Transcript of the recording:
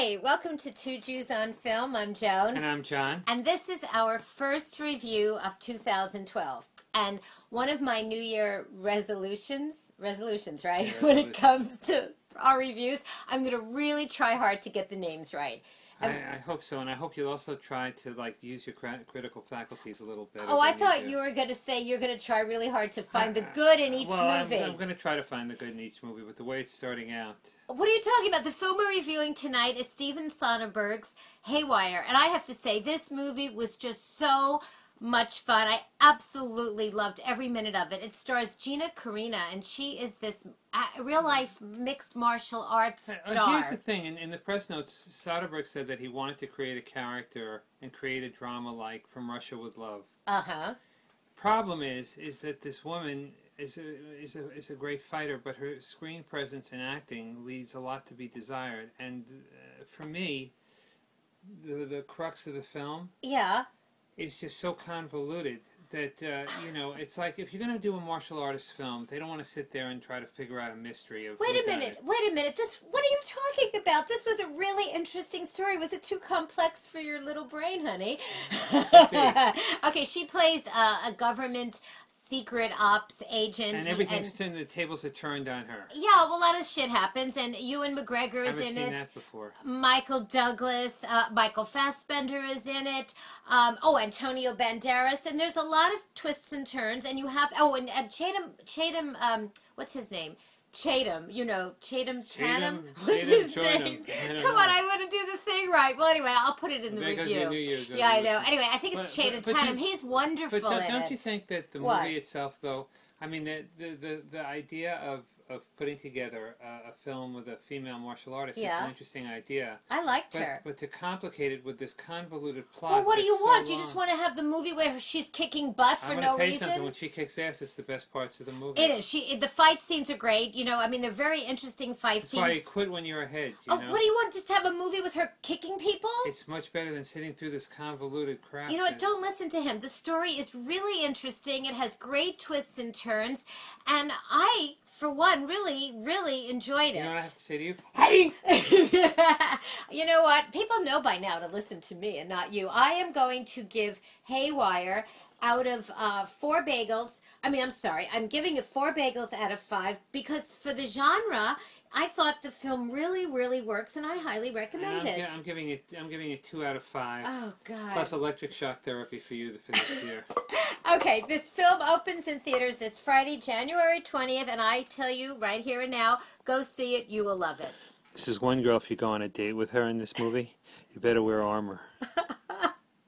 Hi, welcome to Two Jews on Film. I'm Joan. And I'm John. And this is our first review of 2012. And one of my New Year resolutions, resolutions, right? When it comes to our reviews, I'm going to really try hard to get the names right. I, I hope so, and I hope you'll also try to like use your critical faculties a little bit. oh, I thought you were going to say you're going to try really hard to find the uh, good in each well, I'm- movie. I'm, going to try to find the good in each movie, but the way it's starting out, What are you talking about? The film we're reviewing tonight is Steven Soderbergh's Haywire. And I have to say, this movie was just so much fun. I absolutely loved every minute of it. It stars Gina Carano, and she is this uh, real life mixed martial arts Uh, star. here's the thing: in, in the press notes, Soderbergh said that he wanted to create a character and create a drama like From Russia with Love. Uh huh. Problem is, is that this woman is a is a is a great fighter, but her screen presence and acting leaves a lot to be desired. And uh, for me, the the crux of the film Yeah. Is just so convoluted that uh, you know it's like if you're going to do a martial artist film, they don't want to sit there and try to figure out a mystery of. Wait a minute. it. Wait a minute. This. What are you talking about? This was a really interesting story. Was it too complex for your little brain, honey? okay. She plays uh, a government secret ops agent. And everything's turned. The tables are turned on her. Yeah, well, a lot of shit happens, and Ewan McGregor is in seen it. that before. Michael Douglas, uh, Michael Fassbender is in it. Um, oh, Antonio Banderas, and there's a lot of twists and turns. And you have oh, and, and Chatham, Chatham, um, what's his name? Chatham, you know, Chatham Chatham. Chatham- What's his Choynam. name? Come on, I want to do right. Well, anyway, I'll put it in the review. Year's yeah, I know. Anyway, I think it's But- Chatham but- but you- Tatum. He's wonderful But don't, don't you think that the What? movie itself, though, I mean, the the, the, the idea of, of putting together a, a film with a female martial artist is an interesting idea. I liked But, her. but to complicate it with this convoluted plot. Well, what do you so want? you just want to have the movie where she's kicking butt for I'm no tell you reason? something. When she kicks ass, it's the best parts of the movie. It is. She. The fight scenes are great. You know, I mean, they're very interesting fight That's scenes. why you quit when you're ahead. You oh, know? what do you want? Just to have a movie with her kicking people? It's much better than sitting through this convoluted crap. you know what? Don't listen to him. The story is really interesting. It has great twists and turns, and I, for one, really, really enjoyed it. You know what I have to say to you? Hey! you know what? People know by now to listen to me and not you. I am going to give Haywire out of uh, four bagels. I mean, I'm sorry. I'm giving it four bagels out of five because for the genre, I thought the film really, really works, and I highly I'm, recommend gi- it. I'm giving it. I'm giving it two out of five. Oh God. Plus electric shock therapy for you for this year. Okay, this film opens in theaters this Friday, January 20th, and I tell you right here and now, go see it. You will love it. This is one girl. If you go on a date with her in this movie, you better wear armor.